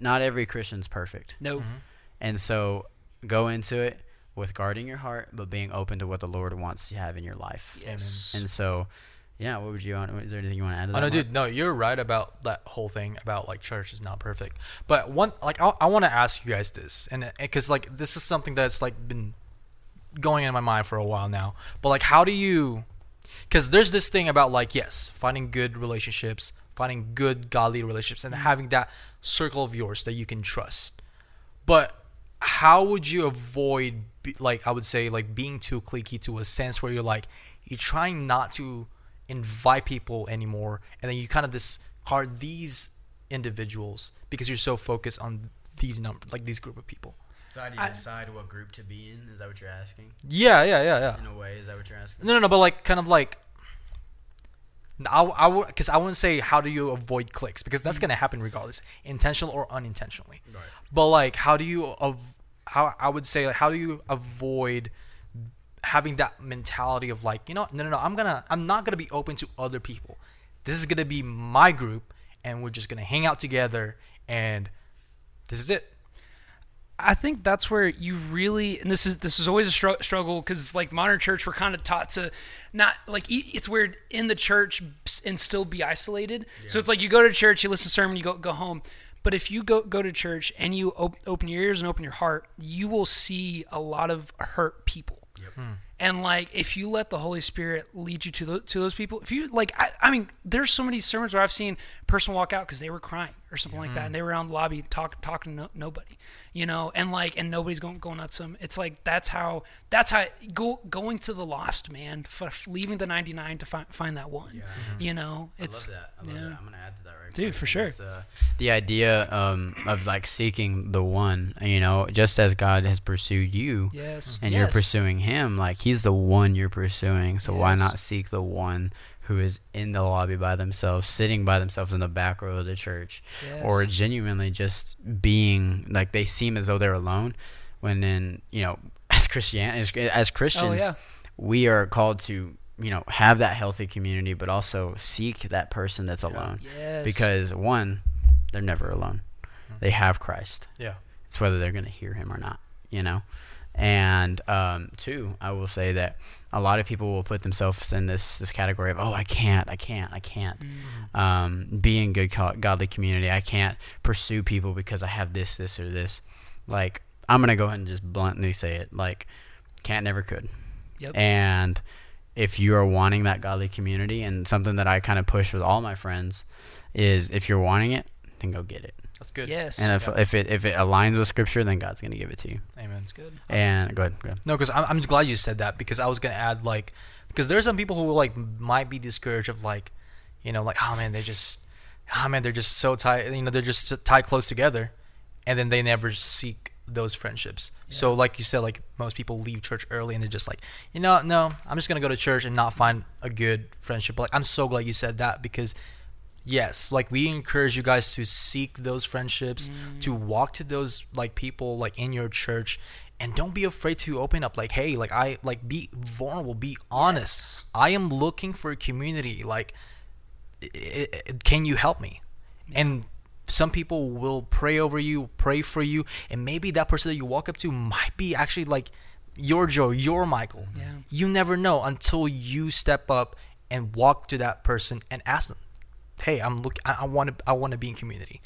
not every Christian's perfect. No. Mm-hmm. And so go into it with guarding your heart, but being open to what the Lord wants to have in your life. Yes. And so, yeah, what would you want? Is there anything you want to add to oh, that? Oh no, Marc? dude, no, you're right about that whole thing about like church is not perfect. But one, like, I, I want to ask you guys this, and uh, because like this is something that's like been going in my mind for a while now. But like, how do you? Because there's this thing about like, yes, finding good relationships, finding good godly relationships, and mm-hmm. having that circle of yours that you can trust. But how would you avoid, like, I would say, like being too cliquey to a sense where you're like, you're trying not to invite people anymore, and then you kind of discard these individuals because you're so focused on these number, like these group of people. So how do you I- decide what group to be in? Is that what you're asking? Yeah, yeah, yeah, yeah. In a way, is that what you're asking? No, no, no, but like kind of like. I, I would because I wouldn't say how do you avoid clicks because that's mm. gonna happen regardless, intentional or unintentionally. Right. But like, how do you av- how I would say like, how do you avoid having that mentality of like you know no no no I'm gonna I'm not gonna be open to other people. This is gonna be my group, and we're just gonna hang out together, and this is it. I think that's where you really, and this is this is always a str- struggle because it's like modern church, we're kind of taught to not like it's weird in the church and still be isolated. So it's like you go to church, you listen to sermon, you go go home. But if you go go to church and you op- open your ears and open your heart, you will see a lot of hurt people. Hmm. And like, if you let the Holy Spirit lead you to those, to those people, if you like, I, I mean, there's so many sermons where I've seen a person walk out because they were crying or something like that, and they were around the lobby talk, talking to no, nobody, you know, and like, and nobody's going going up to them. It's like that's how that's how go going to the lost man, f- leaving the 99 to find find that one, you know. It's I love that. I love yeah. that. I'm gonna add to that right Dude, quick. for sure. It's, uh, the idea um, of like seeking the one, you know, just as God has pursued you, yes, and you're pursuing Him, like He's the one you're pursuing. So why not seek the one who is in the lobby by themselves, sitting by themselves in the back row of the church, Yes. or genuinely just being like they seem as though they're alone, when in you know as Christian as, as Christians, Oh, yeah. we are called to you know have that healthy community, but also seek that person that's alone Yes. because one, they're never alone. Mm-hmm. They have Christ. Yeah. It's whether they're going to hear him or not, you know? And um, two, I will say that a lot of people will put themselves in this, this category of, oh, I can't, I can't, I can't um, be in good co- godly community. I can't pursue people because I have this, this, or this. Like, I'm gonna go ahead and just bluntly say it. Like, can't never could. Yep. And if you are wanting that godly community, and something that I kind of push with all my friends is, if you're wanting it, then go get it. That's good. Yes. And if, if it if it aligns with Scripture, then God's gonna give it to you. Amen. It's good. And go ahead, go ahead. No, because I'm, I'm glad you said that because I was gonna add like because there's some people who like might be discouraged of like, you know, like oh man they just, oh man they're just so tight you know they're just tied close together, and then they never seek those friendships. So like you said like most people leave church early and they're just like you know no I'm just gonna go to church and not find a good friendship. Like I'm so glad you said that because. Yes, like we encourage you guys to seek those friendships, to mm. walk to those like people like in your church and don't be afraid to open up like hey like i like be vulnerable be honest. I am looking for a community like i i can you help me? And some people will pray over you pray for you and maybe that person that you walk up to might be actually like your joe your michael. Yeah. you never know until you step up and walk to that person and ask them hey i'm look i want to i want to be in community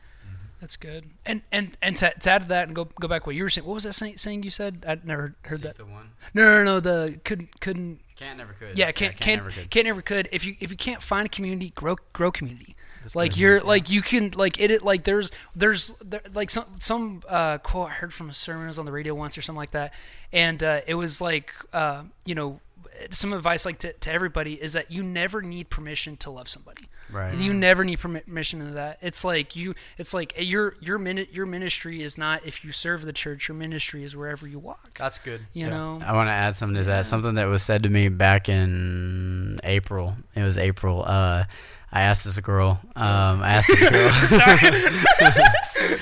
That's good. And and and to, to add to that and go go back what you were saying. What was that saying, saying you said? I never heard that. the one. No, no, no. The couldn't couldn't. Can't never could. Yeah, can't can't never could. can't never could. If you if you can't find a community, grow grow community. That's like you're like you can like it, it like there's there's there, like some some uh, quote I heard from a sermon was on the radio once or something like that, and uh, it was like uh, you know some advice like to, to everybody is that you never need permission to love somebody. Right. You never need permission to that. It's like you. It's like your your minute your ministry is not if you serve the church. Your ministry is wherever you walk. that's good You know. I want to add something to that. Something that was said to me back in April. It was April. Uh, I asked this girl. Um, I asked this girl.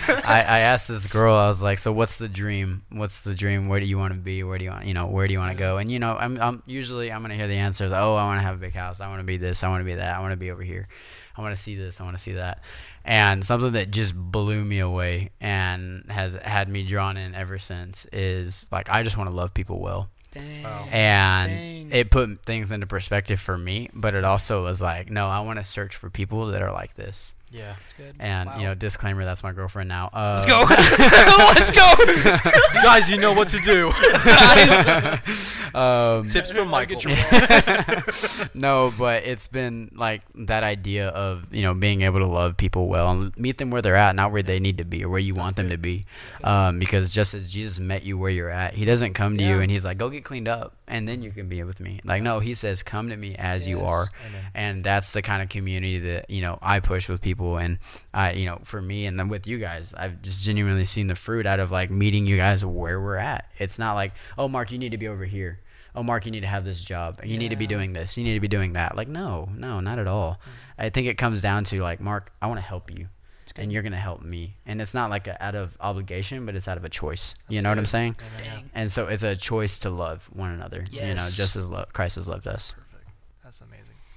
I, I asked this girl. I was like, "So what's the dream? What's the dream? Where do you want to be? Where do you want? You know, where do you want to go?" And you know, I'm, I'm usually I'm gonna hear the answers. Oh, I want to have a big house. I want to be this. I want to be that. I want to be over here. I want to see this. I want to see that. And something that just blew me away and has had me drawn in ever since is like I just want to love people well Dang. Wow. and Dang. it put things into perspective for me but it also was like no i want to search for people that are like this yeah. It's good. and Wow. you know disclaimer that's my girlfriend now. Uh, Let's go. Let's go. guys you know what to do. Um, tips from michael. no but it's been like that idea of you know being able to love people well and meet them where they're at not where they need to be or where you want them to be. Um, because just as jesus met you where you're at he doesn't come to you and he's like go get cleaned up and then you can be with me. Like no he says come to me as you are. Amen. and that's the kind of community that you know I push with people, and I you know for me and then with you guys, I've just genuinely seen the fruit out of like meeting you guys where we're at. It's not like oh Marc, you need to be over here. Oh Marc, you need to have this job. You need to be doing this. You need to be doing that. Like no, no, not at all. I think it comes down to like Marc, I want to help you. And you're gonna help me, and it's not like a, out of obligation, but it's out of a choice. you know what I'm saying? Dang. And so it's a choice to love one another. You know, Yes. just as lo- Christ has loved us.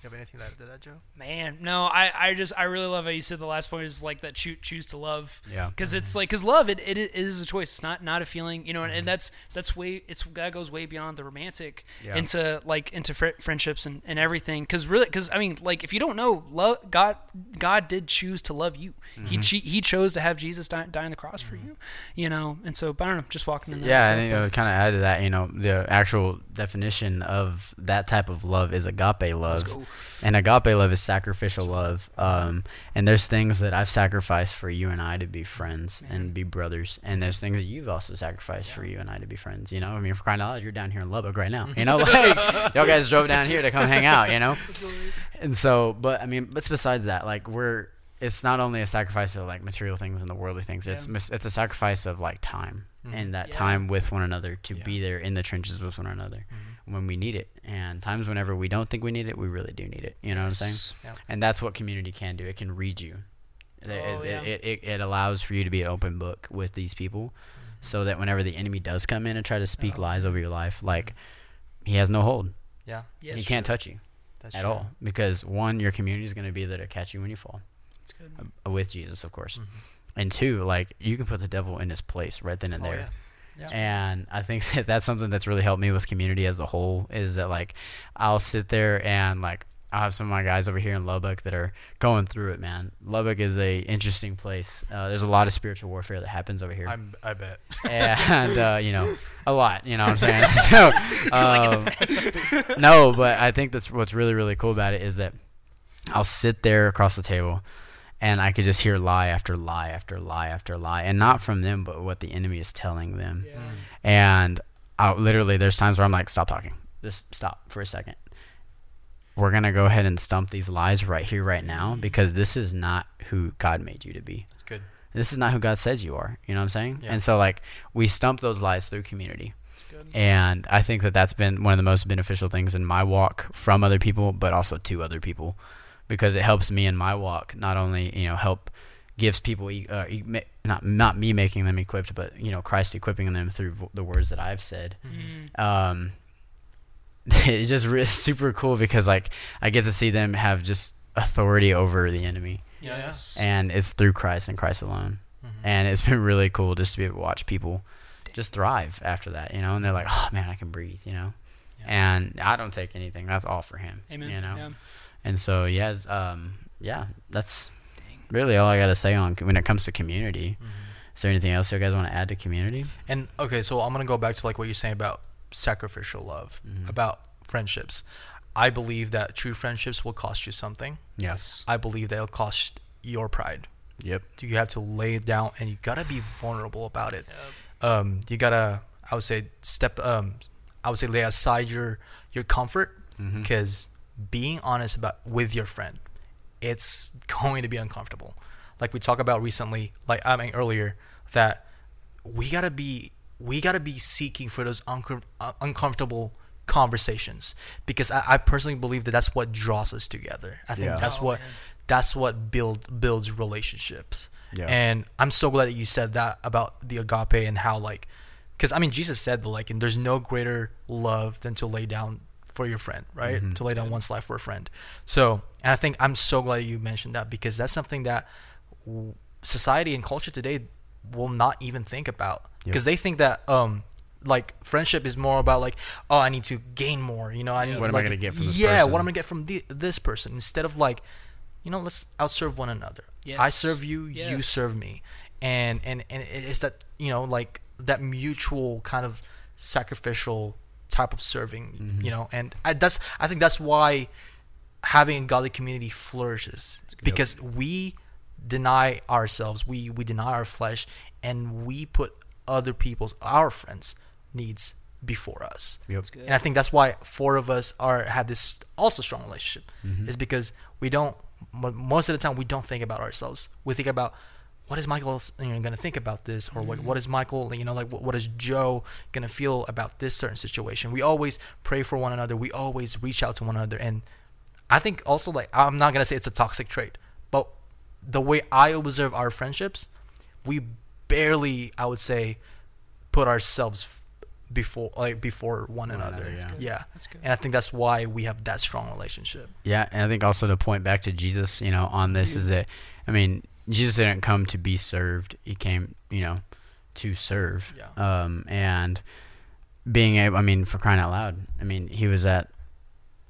Perfect. That's. You have anything to add to that, Joe? Man, no, I, I just I really love how you said the last point is like that choose choose to love. Yeah. Because it's like because love it, it is a choice. It's not not a feeling, you know. And, Mm-hmm. and that's that's way it's that goes way beyond the romantic Yeah. into like into fr- friendships and, and everything. Because really, because I mean, like if you don't know, love God God did choose to love you. Mm-hmm. He he chose to have Jesus die, die on the cross for you. You know. And so I don't know, just walking in that. Yeah, stuff, and you but- know, kind of add to that, you know, the actual definition of that type of love is agape love, go. And agape love is sacrificial love. Um, and there's things that I've sacrificed for you and I to be friends and be brothers, and there's things that you've also sacrificed for you and I to be friends. You know, I mean, for crying out loud, you're down here in Lubbock right now. You know, like y'all guys drove down here to come hang out. You know, and so, but I mean, but besides that, like we're. It's not only a sacrifice of like material things and the worldly things. It's Yeah. mis- it's a sacrifice of like time and that Yeah. time with one another to Yeah. be there in the trenches with one another when we need it. And times whenever we don't think we need it, we really do need it. You know what I'm saying? Yes. Yeah. And that's what community can do. It can read you. It, Oh, it, yeah. it, it, it allows for you to be an open book with these people so that whenever the enemy does come in and try to speak Oh. lies over your life, like he has no hold. Yeah. Yes, he can't touch you That's at true. all because one, your community is going to be there to catch you when you fall It's good. uh, with Jesus, of course. Mhm. And two, like you can put the devil in his place right then and Oh, there. yeah. And I think that that's something that's really helped me with community as a whole is that like I'll sit there and like I have some of my guys over here in Lubbock that are going through it, man. Lubbock is a interesting place. Uh, there's a lot of spiritual warfare that happens over here, I'm, I bet. and uh, you know, a lot. You know what I'm saying? so, um, no, but I think that's what's really really cool about it is that I'll sit there across the table, and I could just hear lie after lie after lie after lie, and not from them, but what the enemy is telling them. Yeah. And I literally, there's times where I'm like, stop talking. Just stop for a second. We're going to go ahead and stump these lies right here, right now, mm-hmm. because this is not who God made you to be. That's good. This is not who God says you are. You know what I'm saying? Yeah. And so, like, we stump those lies through community. And I think that that's been one of the most beneficial things in my walk from other people, but also to other people, because it helps me in my walk. Not only you know help gives people uh, not not me making them equipped, but you know Christ equipping them through the words that I've said. Mm. Um, it's just really super cool because like I get to see them have just authority over the enemy, Yes. and it's through Christ and Christ alone. Mm-hmm. And it's been really cool just to be able to watch people just thrive after that, you know. And they're like, "Oh man, I can breathe," you know. Yeah. And I don't take anything. That's all for him, Amen. you know. Yeah. And so yeah, um, yeah, that's really all I got to say on when it comes to community. Mm-hmm. Is there anything else you guys want to add to community? And okay, so I'm gonna go back to like what you're saying about sacrificial love, Mhm. about friendships. I believe that true friendships will cost you something. Yes. I believe that it'll cost your pride. Yep. You have to lay it down, and you gotta be vulnerable about it. Um, you gotta, I would say, step. Um, I would say, lay aside your your comfort, because being honest about with your friend, it's going to be uncomfortable. Like we talked about recently, like I mean earlier, that we gotta be we gotta be seeking for those uncom- uh, uncomfortable conversations because I, I personally believe that that's what draws us together. I think Yeah. that's Oh, what man. that's what build builds relationships. Yeah. And I'm so glad that you said that about the agape and how like, because I mean Jesus said that like, and there's no greater love than to lay down for your friend, right? Mhm. To lay down one's life for a friend. So, and I think I'm so glad you mentioned that because that's something that society and culture today will not even think about. Because they think that um like friendship is more about like oh I need to gain more you know I need What am I going to get from this yeah, person? what am I gonna get from the, this person? Instead of like you know let's outserve one another. I serve you you serve me. And and and it's that you know like that mutual kind of sacrificial type of serving Mhm. you know and I, that's I think that's why having a godly community flourishes because we deny ourselves we we deny our flesh and we put other people's our friends needs before us Yep. Good. and I think that's why four of us are have this also strong relationship Mhm. is because we don't most of the time we don't think about ourselves we think about what is Michael you know, gonna think about this? Or what, what mm-hmm. is Michael you know like what, what is Joe gonna feel about this certain situation? We always pray for one another. We always reach out to one another. And I think also like I'm not gonna say it's a toxic trait but the way I observe our friendships we barely I would say put ourselves before like before one, One another, another, yeah. Yeah. That's good. and I think that's why we have that strong relationship. Yeah, and I think also to point back to Jesus, you know, on this mm-hmm. is that I mean, Jesus didn't come to be served; he came, you know, to serve. Yeah. Um, and being able, I mean, for crying out loud, I mean, he was at.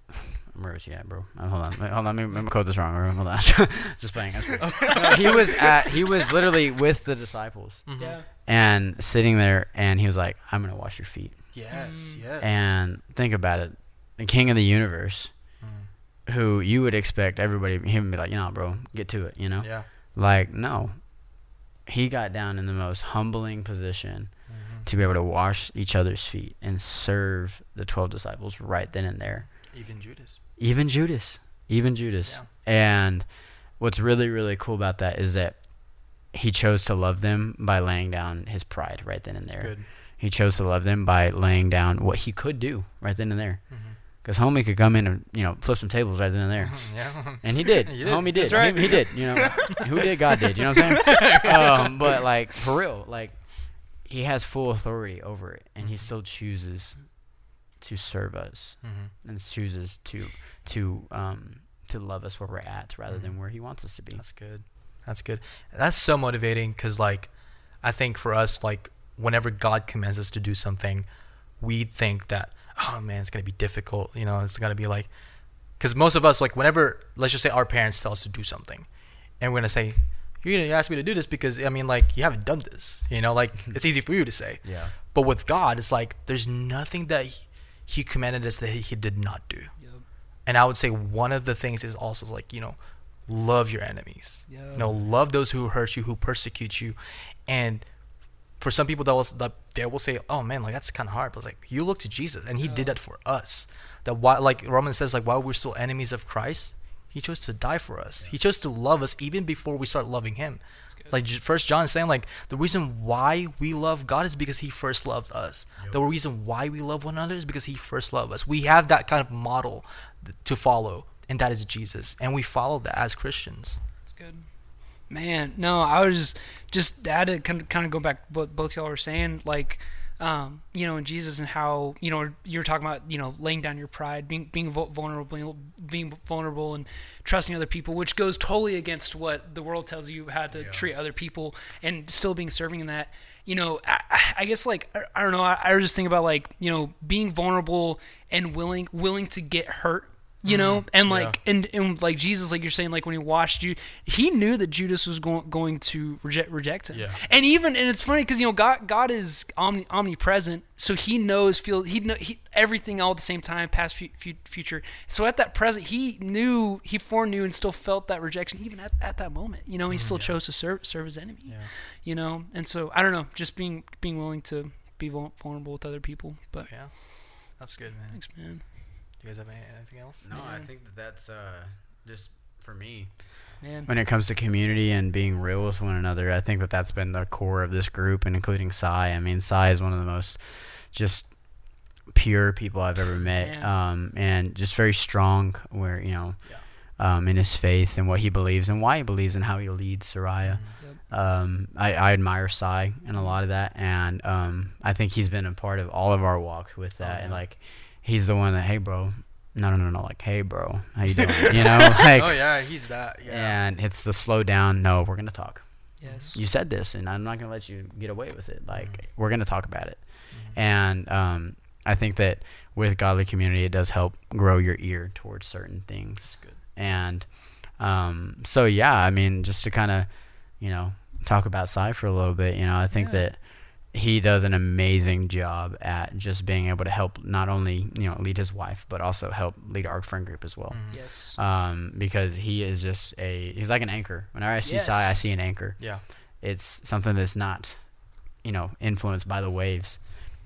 Where was he at, bro? Uh, hold on, hold on. Let me, let me quote this wrong. bro. Hold on, just playing. That's. No, he was at. He was literally with the disciples Yeah. and sitting there, and he was like, "I'm gonna wash your feet." Yes, Mm. yes. And think about it, the King of the universe, Mm. who you would expect everybody him to be like, you know, bro, get to it, you know? yeah. Like, no. He got down in the most humbling position to be able to wash each other's feet and serve the 12 disciples right then and there. Even Judas. Even Judas. Even Judas. Yeah. And what's really, really cool about that is that he chose to love them by laying down his pride right then and It's there. good. He chose to love them by laying down what he could do right then and there. Mhm. Because homie could come in and you know flip some tables right then and there, yeah. and he did. Did. Homie did. Right. He, he did. You know, who did? God did. You know what I'm saying? um, but like for real, like he has full authority over it, and he still chooses to serve us Mhm. and chooses to to um to love us where we're at rather than where he wants us to be. That's good. That's good. That's so motivating because, like, I think for us, like, whenever God commands us to do something, we think that, oh man, it's gonna be difficult. You know, it's gonna be like, because most of us like whenever let's just say our parents tell us to do something, and we're gonna say. You're gonna ask me to do this because I mean, like you haven't done this, you know. Like it's easy for you to say, Yeah. but with God, it's like there's nothing that He, he commanded us that he, he did not do. Yep. And I would say one of the things is also like you know, love your enemies. Yep. You know, love those who hurt you, who persecute you, and for some people that will that they will say, "Oh man, like that's kind of hard." But like you look to Jesus, and He did that for us. That why, like Romans says, like while we're still enemies of Christ, He chose to die for us. He chose to love us even before we start loving Him. Like First John is saying, like the reason why we love God is because He first loved us. The reason why we love one another is because He first loved us. We have that kind of model to follow, and that is Jesus, and we follow that as Christians. That's good. Man, no, I was just just had to kind of, kind of go back what both y'all were saying, like, um, you know, in Jesus and how you know you were talking about you know laying down your pride, being being vulnerable, being, being vulnerable, and trusting other people, which goes totally against what the world tells you how to treat other people, and still being serving in that. You know, I, I guess like I, I don't know. I, I was just thinking about like you know being vulnerable and willing willing to get hurt you know? Mm-hmm. And like and, and like jesus like you're saying like when he washed you he knew that judas was going going to reject reject him. Yeah. and even and it's funny because you know god god is omni, omnipresent so he knows feel he know he, everything all at the same time past fu- fu- future. So at that present he knew he foreknew and still felt that rejection even at, at that moment. You know he mm-hmm. still chose to serve serve his enemy Yeah. you know? And so i don't know just being being willing to be vulnerable with other people but Yeah, that's good, man. thanks man You guys have anything else? No, I think that that's uh, just for me. man When it comes to community and being real with one another, I think that that's been the core of this group, and including Sai. I mean, Sai is one of the most just pure people I've ever met, um, and just very strong. Where you know, um, in his faith and what he believes and why he believes and how he leads Soraya. Um, I, I admire Sai and a lot of that, and um, I think he's been a part of all of our walk with that. And yeah. like, he's the one that, hey, bro, no, no, no, no, like, hey, bro, how you doing? you know, like, oh yeah, he's that. Yeah. and it's the slow down. No, we're gonna talk. yes You said this, and I'm not gonna let you get away with it. Like, we're gonna talk about it. And um, I think that with godly community, it does help grow your ear towards certain things That's good. and um, so yeah, I mean, just to kind of, you know, talk about Sai for a little bit, you know, I think Yeah. that he does an amazing job at just being able to help not only you know lead his wife, but also help lead our friend group as well. yes Um, because he is just a he's like an anchor. Whenever I see Yes. Sai, I see an anchor. Yeah. It's something that's not, you know, influenced by the waves.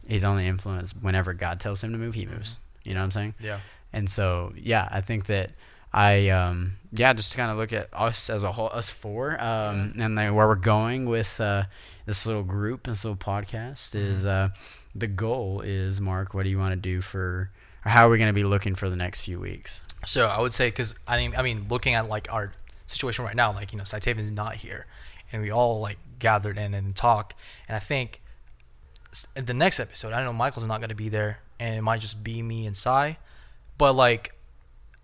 He's only influenced whenever God tells him to move, he moves. You know what I'm saying? Yeah. And so, yeah, I think that I, um, yeah, just to kind of look at us as a whole, us four, um, and then where we're going with uh, this little group, this little podcast is uh, the goal is Marc. What do you want to do for, or how are we going to be looking for the next few weeks? So I would say because I mean I mean looking at like our situation right now, like you know Citavian's not here, and we all like gathered in and talk, and I think the next episode, I know Michael's not gonna be there, and it might just be me and Sai, but like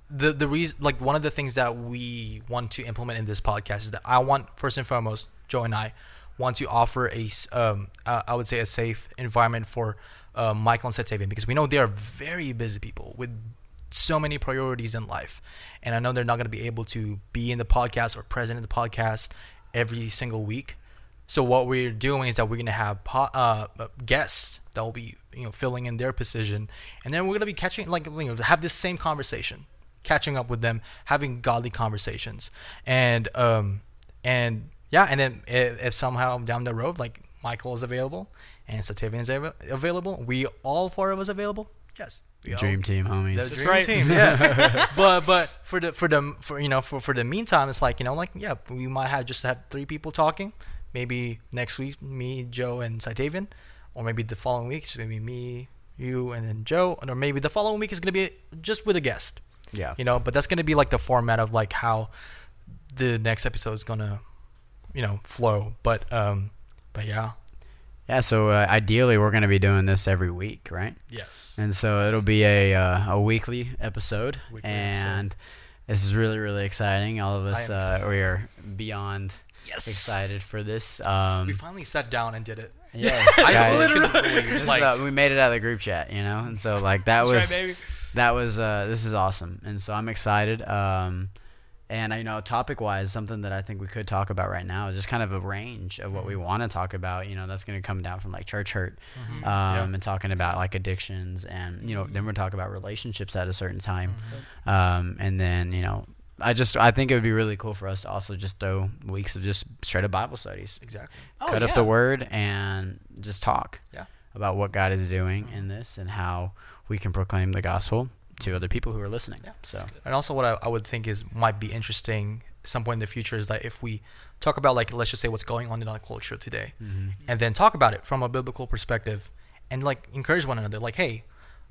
the the reason like one of the things that we want to implement in this podcast is that I want first and foremost Joe and I want to offer a um I would say a safe environment for uh, Michael and Setavian because we know they are very busy people with so many priorities in life. And I know they're not going to be able to be in the podcast or present in the podcast every single week. So what we're doing is that we're going to have po- uh, uh, guests that will be you know filling in their position. And then we're going to be catching like you know have this same conversation catching up with them having godly conversations. And um and yeah and then if, if somehow down the road like michael is available and Satavian is av- available we all four of us available yes we all- Dream team, homies. the That's dream right. team, yes. but but for the for the for you know for for the meantime, it's like you know like yeah, we might have just have three people talking. Maybe next week, me, Joe, and Citavian, or maybe the following week it's gonna be me, you, and then Joe, or maybe the following week is gonna be just with a guest. yeah. You know, but that's gonna be like the format of like how the next episode is gonna, you know, flow. But um, but yeah, Yeah, so uh, ideally we're going to be doing this every week, right? yes, And so it'll be a uh, a weekly episode, Weekly episode. and this is really really exciting. All of us uh, we are beyond yes excited for this. Um, we finally sat down and did it. yes, I guys, literally like uh, we made it out of the group chat, you know, and so like that was right, that was uh, this is awesome, and so I'm excited. Um, and I you know, topic wise, something that I think we could talk about right now is just kind of a range of what we want to talk about. You know, that's going to come down from like church hurt, um, Yeah. and talking about like addictions, and you know, then we're talking about relationships at a certain time, um, and then you know. I just I think it would be really cool for us to also just throw weeks of just straight up Bible studies Exactly. cut up the word and just talk Yeah. about what God is doing in this and how we can proclaim the gospel to other people who are listening. Yeah. So And also, what I, I would think is might be interesting at some point in the future is that if we talk about like let's just say what's going on in our culture today, and then talk about it from a biblical perspective, and like encourage one another. Like, hey,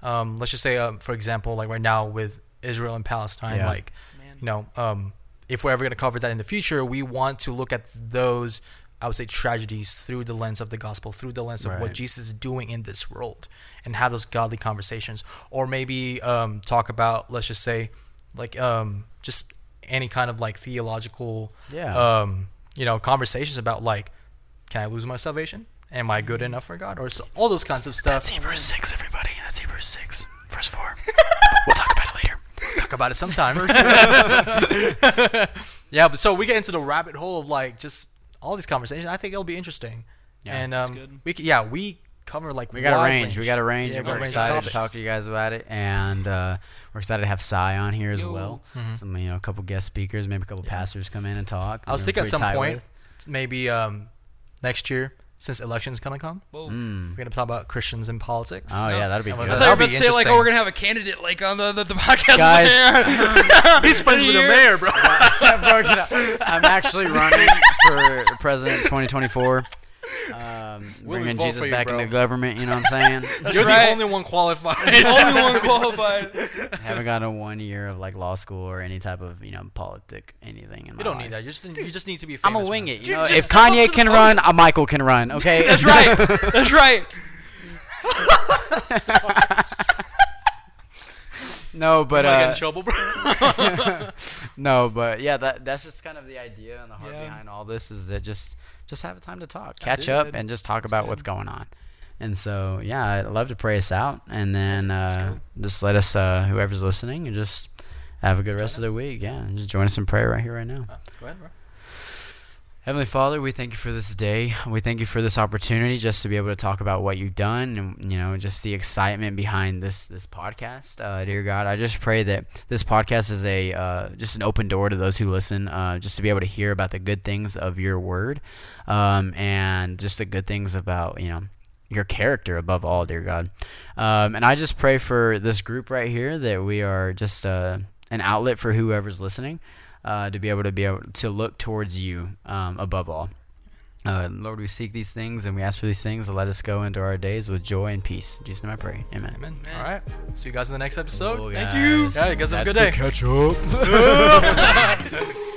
um, let's just say, um, for example, like right now with Israel and Palestine, Yeah. like Man. you know, um, if we're ever going to cover that in the future, we want to look at those. I would say tragedies through the lens of the gospel, through the lens of what Jesus is doing in this world, and have those godly conversations, or maybe um, talk about, let's just say, like um, just any kind of like theological, Yeah. um, you know, conversations about like, can I lose my salvation? Am I good enough for God? Or so, all those kinds of stuff. Hebrews six, everybody. That's Hebrews six, verse four. we'll talk about it later. talk about it sometime. yeah, but so we get into the rabbit hole of like just all these conversations. I think it'll be interesting. Yeah, and um, good. we c- yeah we cover like We got a wide range. We got a range. Yeah, and we got we're range excited to talk to you guys about it, and uh, we're excited to have Sai on here as Yo. well. Mhm. Some you know, a couple guest speakers, maybe a couple pastors come in and talk. I was We're thinking at some point, with. maybe um, next year since elections gonna come, Mm. we're gonna talk about Christians in politics. Oh yeah, that'd be That good. was I a- thought you were That'll about be to say like, oh, we're gonna have a candidate like on the the, the podcast. Guys. He's friends with the mayor, bro. Bro. I'm actually running for president 2024. Um, We'll bringing Jesus you, back bro. into government. You know what I'm saying? You're right. the only one qualified. Only one qualified. haven't gotten one year of like law school or any type of you know politic anything. In You don't life. need that. You just you just need to be. I'm Famous gonna wing man. it. You know, if Kanye can run, uh, Michael can run. Okay, That's right. That's right. no, but Am I getting uh, in trouble, bro? no, but yeah, that that's just kind of the idea and the heart Yeah. behind all this is that just just have a time to talk, catch up, and just talk about what's going on. And so, yeah, I'd love to pray us out, and then uh, just let us, uh, whoever's listening, and just have a good rest of the week. Yeah, and just join us in prayer right here, right now. Go ahead, bro. Heavenly Father, we thank you for this day. We thank you for this opportunity just to be able to talk about what you've done and you know just the excitement behind this this podcast. Uh, dear God, I just pray that this podcast is a uh, just an open door to those who listen, uh, just to be able to hear about the good things of your word, um, and just the good things about you know your character above all, dear God. Um, and I just pray for this group right here that we are just uh, an outlet for whoever's listening uh, to be able to be able to look towards you um, above all. Uh, Lord, we seek these things and we ask for these things to let us go into our days with joy and peace. In Jesus' name I pray. Amen. Amen. All right. See you guys in the next episode. Cool, Thank you. Yeah, you guys have a good day. catch up.